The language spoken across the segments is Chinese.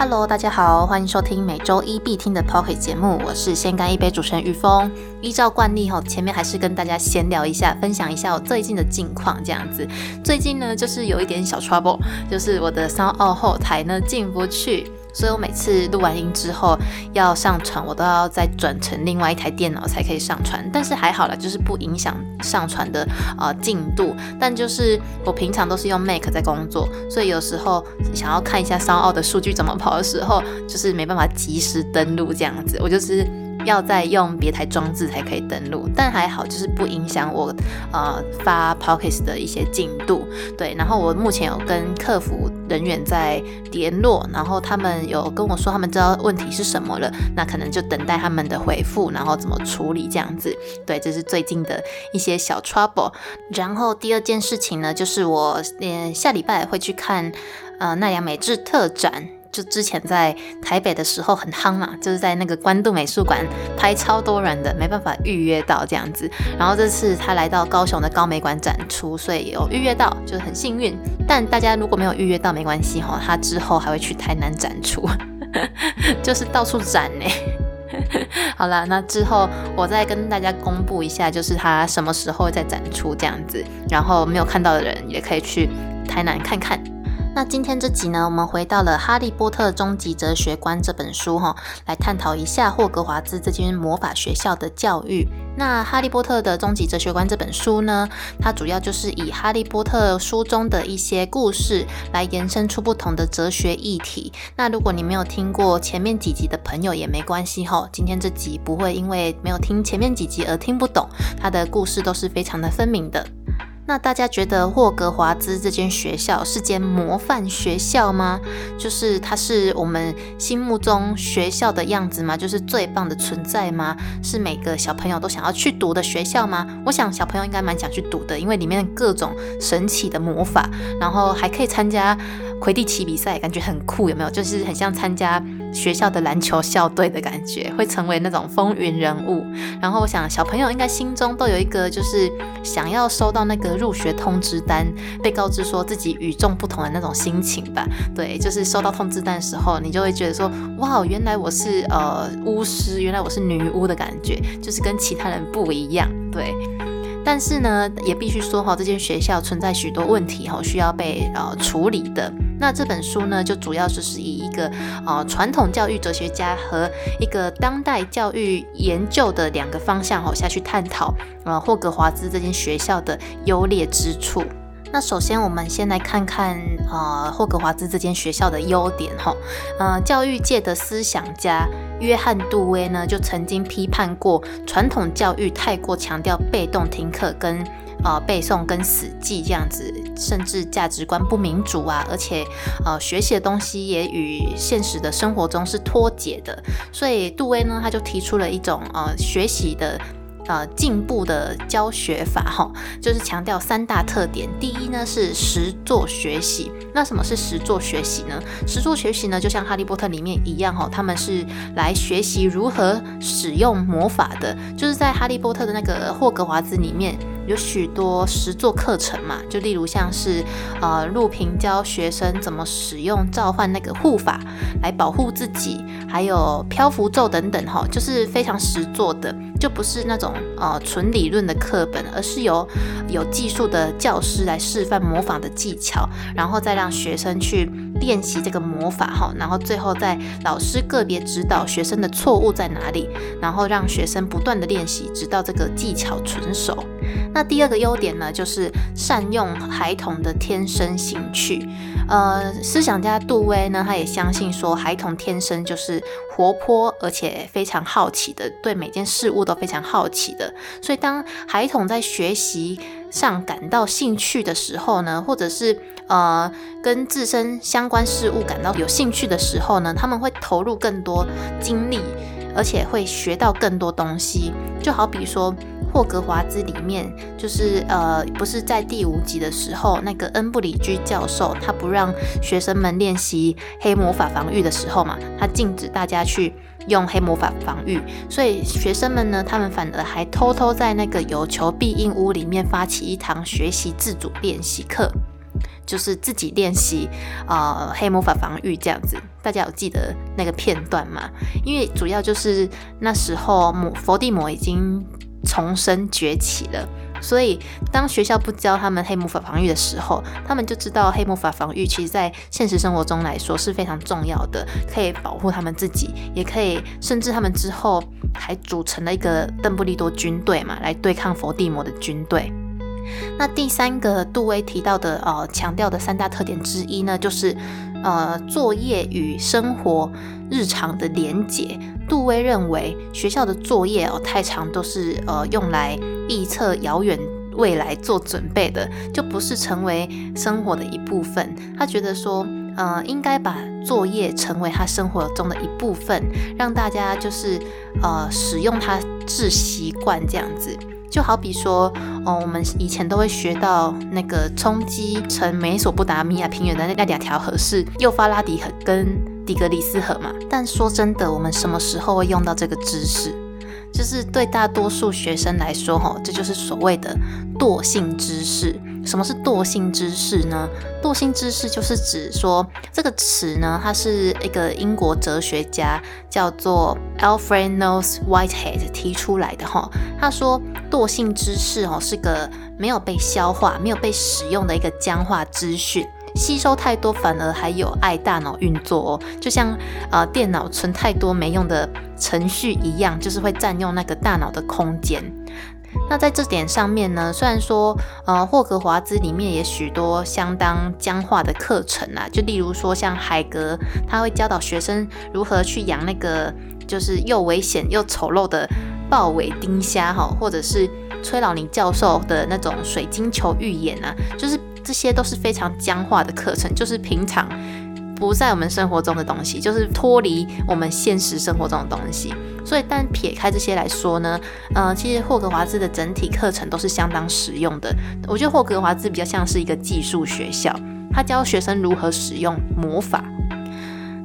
Hello，大家好，欢迎收听每周一必听的 Pocket 节目，我是先干一杯主持人于峰。依照惯例哈，前面还是跟大家闲聊一下，分享一下我最近的近况这样子。最近呢，就是有一点小 trouble，就是我的三二后台呢进不去。所以我每次录完音之后要上传，我都要再转成另外一台电脑才可以上传。但是还好了，就是不影响上传的呃进度。但就是我平常都是用 Mac 在工作，所以有时候想要看一下商奥的数据怎么跑的时候，就是没办法及时登录这样子。我就是。要再用别台装置才可以登录，但还好，就是不影响我呃发 p o c k e t 的一些进度。对，然后我目前有跟客服人员在联络，然后他们有跟我说他们知道问题是什么了，那可能就等待他们的回复，然后怎么处理这样子。对，这是最近的一些小 trouble。然后第二件事情呢，就是我呃下礼拜会去看呃奈良美智特展。就之前在台北的时候很夯嘛，就是在那个关渡美术馆拍超多人的，没办法预约到这样子。然后这次他来到高雄的高美馆展出，所以有预约到，就是很幸运。但大家如果没有预约到没关系哈，他之后还会去台南展出，就是到处展呢。好了，那之后我再跟大家公布一下，就是他什么时候再展出这样子。然后没有看到的人也可以去台南看看。那今天这集呢，我们回到了《哈利波特终极哲学观》这本书哈，来探讨一下霍格华兹这间魔法学校的教育。那《哈利波特的终极哲学观》这本书呢，它主要就是以《哈利波特》书中的一些故事来延伸出不同的哲学议题。那如果你没有听过前面几集的朋友也没关系哈，今天这集不会因为没有听前面几集而听不懂，它的故事都是非常的分明的。那大家觉得霍格华兹这间学校是间模范学校吗？就是它是我们心目中学校的样子吗？就是最棒的存在吗？是每个小朋友都想要去读的学校吗？我想小朋友应该蛮想去读的，因为里面各种神奇的魔法，然后还可以参加魁地奇比赛，感觉很酷，有没有？就是很像参加。学校的篮球校队的感觉，会成为那种风云人物。然后我想，小朋友应该心中都有一个，就是想要收到那个入学通知单，被告知说自己与众不同的那种心情吧。对，就是收到通知单的时候，你就会觉得说，哇，原来我是呃巫师，原来我是女巫的感觉，就是跟其他人不一样。对。但是呢，也必须说哈，这间学校存在许多问题哈，需要被呃处理的。那这本书呢，就主要就是以一个呃传统教育哲学家和一个当代教育研究的两个方向哈下去探讨呃霍格华兹这间学校的优劣之处。那首先，我们先来看看呃霍格华兹这间学校的优点哈。呃，教育界的思想家约翰杜威呢，就曾经批判过传统教育太过强调被动听课跟呃背诵跟死记这样子，甚至价值观不民主啊，而且呃学习的东西也与现实的生活中是脱节的。所以杜威呢，他就提出了一种呃学习的。呃，进步的教学法哈，就是强调三大特点。第一呢是实作学习。那什么是实作学习呢？实作学习呢，就像哈利波特里面一样哈，他们是来学习如何使用魔法的。就是在哈利波特的那个霍格华兹里面。有许多实作课程嘛，就例如像是呃陆平教学生怎么使用召唤那个护法来保护自己，还有漂浮咒等等哈，就是非常实作的，就不是那种呃纯理论的课本，而是由有技术的教师来示范模仿的技巧，然后再让学生去练习这个魔法哈，然后最后再老师个别指导学生的错误在哪里，然后让学生不断的练习，直到这个技巧纯熟。那第二个优点呢，就是善用孩童的天生兴趣。呃，思想家杜威呢，他也相信说，孩童天生就是活泼而且非常好奇的，对每件事物都非常好奇的。所以，当孩童在学习上感到兴趣的时候呢，或者是呃跟自身相关事物感到有兴趣的时候呢，他们会投入更多精力，而且会学到更多东西。就好比说。霍格华兹里面，就是呃，不是在第五集的时候，那个恩布里居教授他不让学生们练习黑魔法防御的时候嘛，他禁止大家去用黑魔法防御，所以学生们呢，他们反而还偷偷在那个有求必应屋里面发起一堂学习自主练习课。就是自己练习呃黑魔法防御这样子。大家有记得那个片段吗？因为主要就是那时候魔伏地魔已经重生崛起了。所以，当学校不教他们黑魔法防御的时候，他们就知道黑魔法防御其实在现实生活中来说是非常重要的，可以保护他们自己，也可以甚至他们之后还组成了一个邓布利多军队嘛，来对抗伏地魔的军队。那第三个杜威提到的呃强调的三大特点之一呢，就是呃作业与生活日常的连结。杜威认为学校的作业哦太长都是呃用来。预测遥远未来做准备的，就不是成为生活的一部分。他觉得说，呃，应该把作业成为他生活中的一部分，让大家就是呃使用它治习惯这样子。就好比说，哦，我们以前都会学到那个冲击成美索不达米亚平原的那那两条河是幼发拉底河跟底格里斯河嘛。但说真的，我们什么时候会用到这个知识？就是对大多数学生来说，哈，这就是所谓的惰性知识。什么是惰性知识呢？惰性知识就是指说这个词呢，它是一个英国哲学家叫做 Alfred North Whitehead 提出来的，哈。他说惰性知识，哦，是个没有被消化、没有被使用的一个僵化资讯。吸收太多反而还有碍大脑运作哦，就像呃电脑存太多没用的程序一样，就是会占用那个大脑的空间。那在这点上面呢，虽然说呃霍格华兹里面也许多相当僵化的课程啊，就例如说像海格，他会教导学生如何去养那个就是又危险又丑陋的豹尾丁虾哈，或者是崔老尼教授的那种水晶球预言啊，就是。这些都是非常僵化的课程，就是平常不在我们生活中的东西，就是脱离我们现实生活中的东西。所以，但撇开这些来说呢，呃，其实霍格华兹的整体课程都是相当实用的。我觉得霍格华兹比较像是一个技术学校，他教学生如何使用魔法。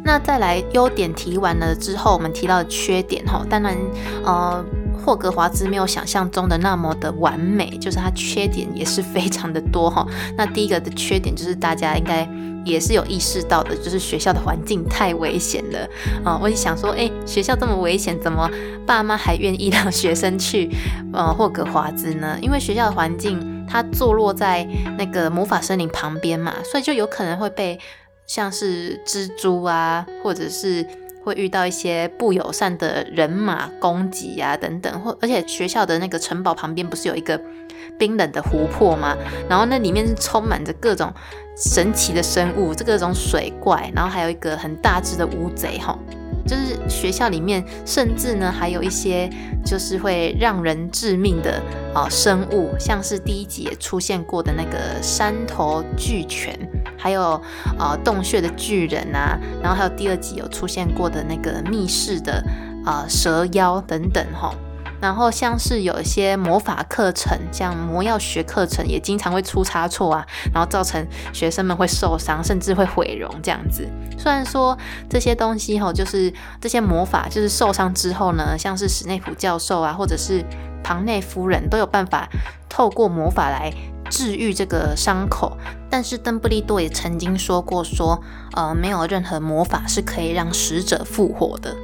那再来优点提完了之后，我们提到缺点哈，当然，呃。霍格华兹没有想象中的那么的完美，就是它缺点也是非常的多哈。那第一个的缺点就是大家应该也是有意识到的，就是学校的环境太危险了啊。我就想说，哎，学校这么危险，怎么爸妈还愿意让学生去呃霍格华兹呢？因为学校的环境它坐落在那个魔法森林旁边嘛，所以就有可能会被像是蜘蛛啊，或者是。会遇到一些不友善的人马攻击呀，等等，或而且学校的那个城堡旁边不是有一个冰冷的湖泊吗？然后那里面是充满着各种神奇的生物，这各种水怪，然后还有一个很大只的乌贼，哈。就是学校里面，甚至呢还有一些就是会让人致命的啊生物，像是第一集也出现过的那个山头巨犬，还有啊洞穴的巨人啊，然后还有第二集有出现过的那个密室的啊蛇妖等等哈。然后像是有一些魔法课程，像魔药学课程，也经常会出差错啊，然后造成学生们会受伤，甚至会毁容这样子。虽然说这些东西哈，就是这些魔法，就是受伤之后呢，像是史内普教授啊，或者是庞内夫人都有办法透过魔法来治愈这个伤口，但是邓布利多也曾经说过，说呃，没有任何魔法是可以让死者复活的。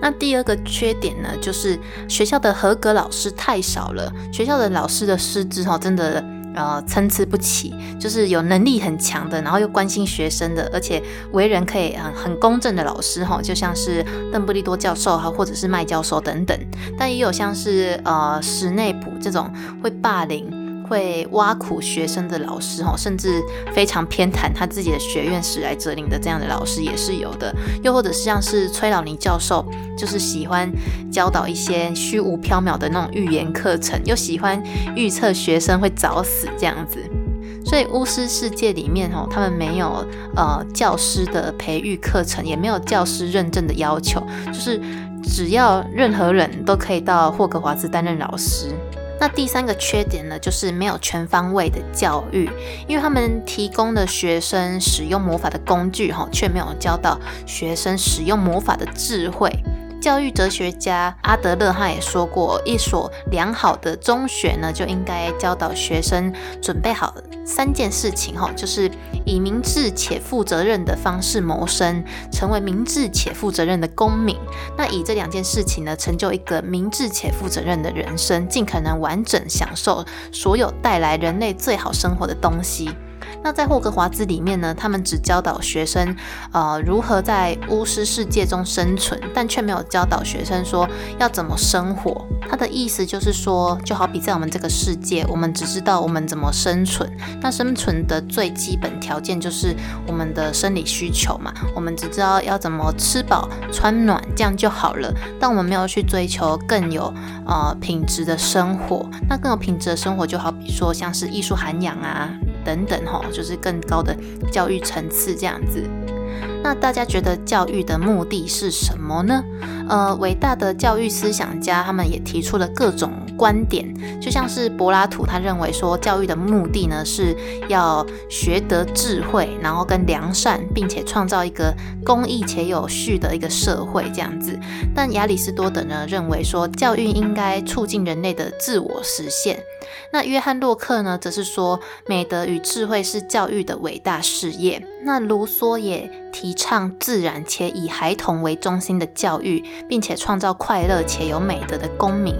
那第二个缺点呢，就是学校的合格老师太少了。学校的老师的师资哈，真的呃参差不齐。就是有能力很强的，然后又关心学生的，而且为人可以很很公正的老师哈，就像是邓布利多教授哈，或者是麦教授等等。但也有像是呃史内普这种会霸凌。会挖苦学生的老师哦，甚至非常偏袒他自己的学院史莱哲林的这样的老师也是有的。又或者是像是崔老尼教授，就是喜欢教导一些虚无缥缈的那种预言课程，又喜欢预测学生会早死这样子。所以巫师世界里面哈，他们没有呃教师的培育课程，也没有教师认证的要求，就是只要任何人都可以到霍格华兹担任老师。那第三个缺点呢，就是没有全方位的教育，因为他们提供的学生使用魔法的工具，哈，却没有教到学生使用魔法的智慧。教育哲学家阿德勒他也说过，一所良好的中学呢，就应该教导学生准备好三件事情哈，就是以明智且负责任的方式谋生，成为明智且负责任的公民。那以这两件事情呢，成就一个明智且负责任的人生，尽可能完整享受所有带来人类最好生活的东西。那在霍格华兹里面呢，他们只教导学生，呃，如何在巫师世界中生存，但却没有教导学生说要怎么生活。他的意思就是说，就好比在我们这个世界，我们只知道我们怎么生存，那生存的最基本条件就是我们的生理需求嘛，我们只知道要怎么吃饱穿暖，这样就好了。但我们没有去追求更有呃品质的生活，那更有品质的生活，就好比说像是艺术涵养啊。等等哈，就是更高的教育层次这样子。那大家觉得教育的目的是什么呢？呃，伟大的教育思想家他们也提出了各种观点，就像是柏拉图，他认为说教育的目的呢是要学得智慧，然后跟良善，并且创造一个公益且有序的一个社会这样子。但亚里士多德呢认为说教育应该促进人类的自我实现。那约翰洛克呢，则是说美德与智慧是教育的伟大事业。那卢梭也提倡自然且以孩童为中心的教育，并且创造快乐且有美德的公民，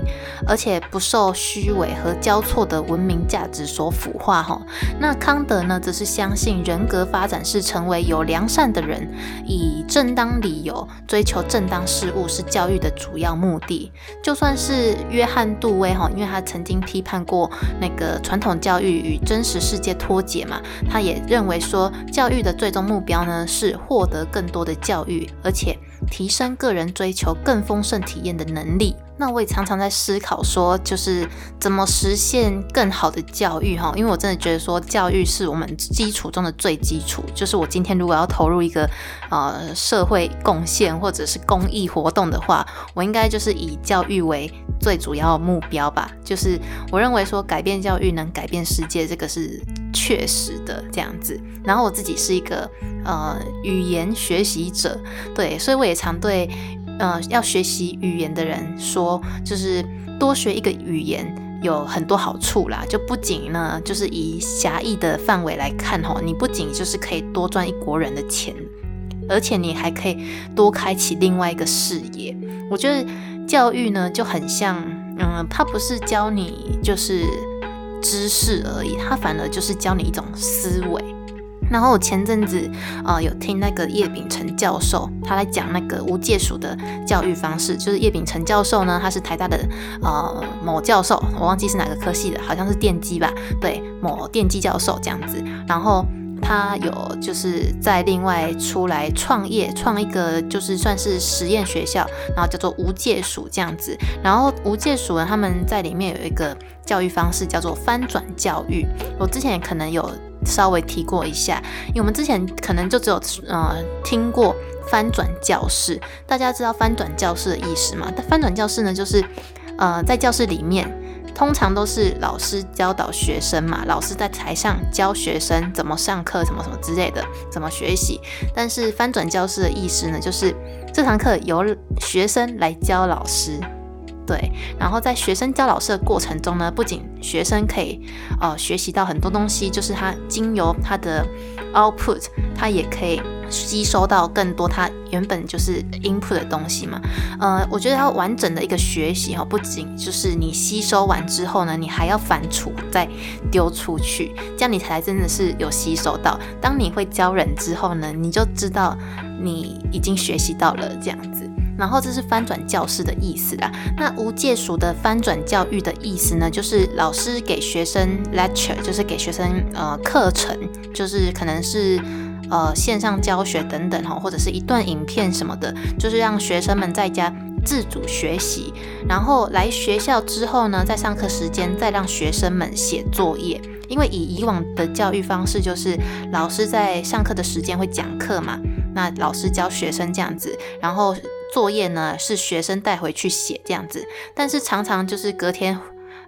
而且不受虚伪和交错的文明价值所腐化。哈，那康德呢，则是相信人格发展是成为有良善的人，以正当理由追求正当事物是教育的主要目的。就算是约翰杜威哈，因为他曾经批判过那个传统教育与真实世界脱节嘛，他也认为说教育的。最终目标呢是获得更多的教育，而且提升个人追求更丰盛体验的能力。那我也常常在思考说，就是怎么实现更好的教育哈？因为我真的觉得说，教育是我们基础中的最基础。就是我今天如果要投入一个呃社会贡献或者是公益活动的话，我应该就是以教育为最主要目标吧。就是我认为说，改变教育能改变世界，这个是。确实的这样子，然后我自己是一个呃语言学习者，对，所以我也常对呃要学习语言的人说，就是多学一个语言有很多好处啦，就不仅呢就是以狭义的范围来看吼，你不仅就是可以多赚一国人的钱，而且你还可以多开启另外一个视野。我觉得教育呢就很像，嗯，它不是教你就是。知识而已，他反而就是教你一种思维。然后我前阵子啊有听那个叶秉成教授，他来讲那个无界数的教育方式。就是叶秉成教授呢，他是台大的呃某教授，我忘记是哪个科系的，好像是电机吧？对，某电机教授这样子。然后。他有就是在另外出来创业，创一个就是算是实验学校，然后叫做无界署这样子。然后无界署呢，他们在里面有一个教育方式叫做翻转教育。我之前可能有稍微提过一下，因为我们之前可能就只有呃听过翻转教室。大家知道翻转教室的意思吗？翻转教室呢，就是呃在教室里面。通常都是老师教导学生嘛，老师在台上教学生怎么上课，什么什么之类的，怎么学习。但是翻转教室的意思呢，就是这堂课由学生来教老师，对。然后在学生教老师的过程中呢，不仅学生可以呃学习到很多东西，就是他经由他的 output，它也可以。吸收到更多它原本就是 input 的东西嘛，呃，我觉得它完整的一个学习哈，不仅就是你吸收完之后呢，你还要反刍再丢出去，这样你才真的是有吸收到。当你会教人之后呢，你就知道你已经学习到了这样子。然后这是翻转教室的意思啦。那无界数的翻转教育的意思呢，就是老师给学生 lecture，就是给学生呃课程，就是可能是。呃，线上教学等等哈，或者是一段影片什么的，就是让学生们在家自主学习，然后来学校之后呢，在上课时间再让学生们写作业。因为以以往的教育方式，就是老师在上课的时间会讲课嘛，那老师教学生这样子，然后作业呢是学生带回去写这样子，但是常常就是隔天。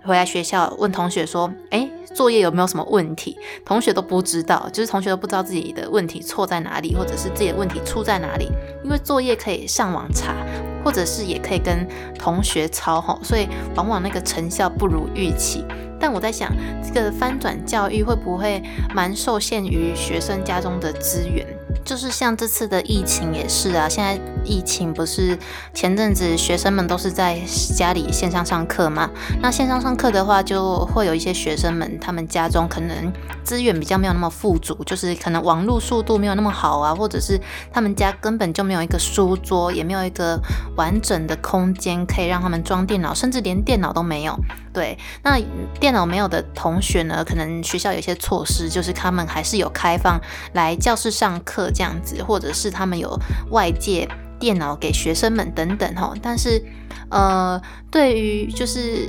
回来学校问同学说：“哎，作业有没有什么问题？”同学都不知道，就是同学都不知道自己的问题错在哪里，或者是自己的问题出在哪里。因为作业可以上网查，或者是也可以跟同学抄哈，所以往往那个成效不如预期。但我在想，这个翻转教育会不会蛮受限于学生家中的资源？就是像这次的疫情也是啊，现在疫情不是前阵子学生们都是在家里线上上课嘛？那线上上课的话，就会有一些学生们，他们家中可能资源比较没有那么富足，就是可能网络速度没有那么好啊，或者是他们家根本就没有一个书桌，也没有一个完整的空间可以让他们装电脑，甚至连电脑都没有。对，那电脑没有的同学呢，可能学校有些措施，就是他们还是有开放来教室上课。这样子，或者是他们有外界电脑给学生们等等哈，但是呃，对于就是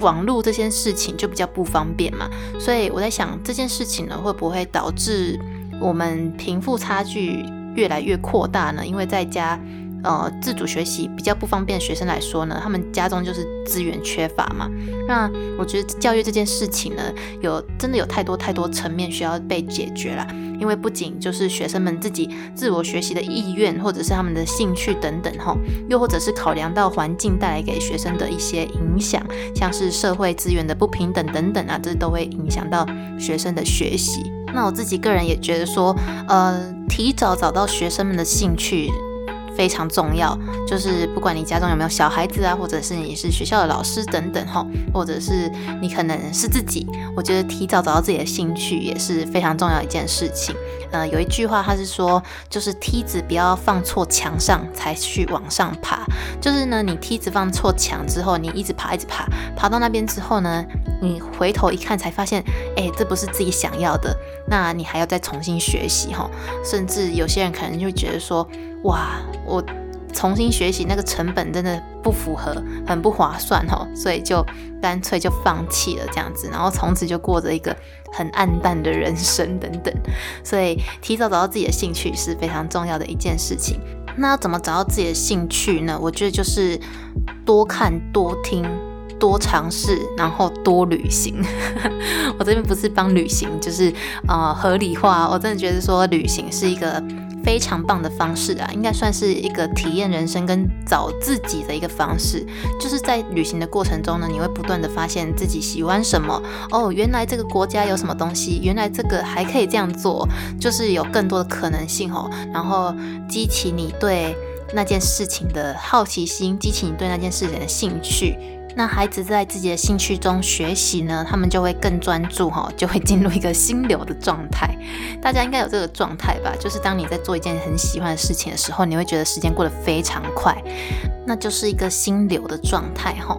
网络这件事情就比较不方便嘛，所以我在想这件事情呢，会不会导致我们贫富差距越来越扩大呢？因为在家。呃，自主学习比较不方便，学生来说呢，他们家中就是资源缺乏嘛。那我觉得教育这件事情呢，有真的有太多太多层面需要被解决了。因为不仅就是学生们自己自我学习的意愿，或者是他们的兴趣等等哈，又或者是考量到环境带来给学生的一些影响，像是社会资源的不平等等等啊，这都会影响到学生的学习。那我自己个人也觉得说，呃，提早找到学生们的兴趣。非常重要，就是不管你家中有没有小孩子啊，或者是你是学校的老师等等哈，或者是你可能是自己，我觉得提早找到自己的兴趣也是非常重要一件事情。呃，有一句话他是说，就是梯子不要放错墙上才去往上爬，就是呢，你梯子放错墙之后，你一直爬一直爬，爬到那边之后呢，你回头一看才发现，哎，这不是自己想要的，那你还要再重新学习哈，甚至有些人可能就觉得说。哇，我重新学习那个成本真的不符合，很不划算哦，所以就干脆就放弃了这样子，然后从此就过着一个很暗淡的人生等等。所以提早找到自己的兴趣是非常重要的一件事情。那要怎么找到自己的兴趣呢？我觉得就是多看、多听、多尝试，然后多旅行。我这边不是帮旅行，就是呃合理化。我真的觉得说旅行是一个。非常棒的方式啊，应该算是一个体验人生跟找自己的一个方式。就是在旅行的过程中呢，你会不断的发现自己喜欢什么哦，原来这个国家有什么东西，原来这个还可以这样做，就是有更多的可能性哦。然后激起你对那件事情的好奇心，激起你对那件事情的兴趣。那孩子在自己的兴趣中学习呢，他们就会更专注哈，就会进入一个心流的状态。大家应该有这个状态吧？就是当你在做一件很喜欢的事情的时候，你会觉得时间过得非常快，那就是一个心流的状态哈。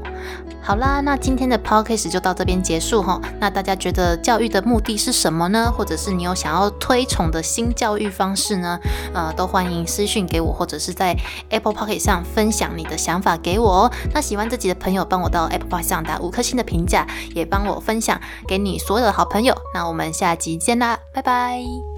好啦，那今天的 p o c a s t 就到这边结束哈。那大家觉得教育的目的是什么呢？或者是你有想要推崇的新教育方式呢？呃，都欢迎私讯给我，或者是在 Apple p o c k e t 上分享你的想法给我哦。那喜欢这集的朋友，帮我到 Apple p o c k e t 上打五颗星的评价，也帮我分享给你所有的好朋友。那我们下集见啦，拜拜。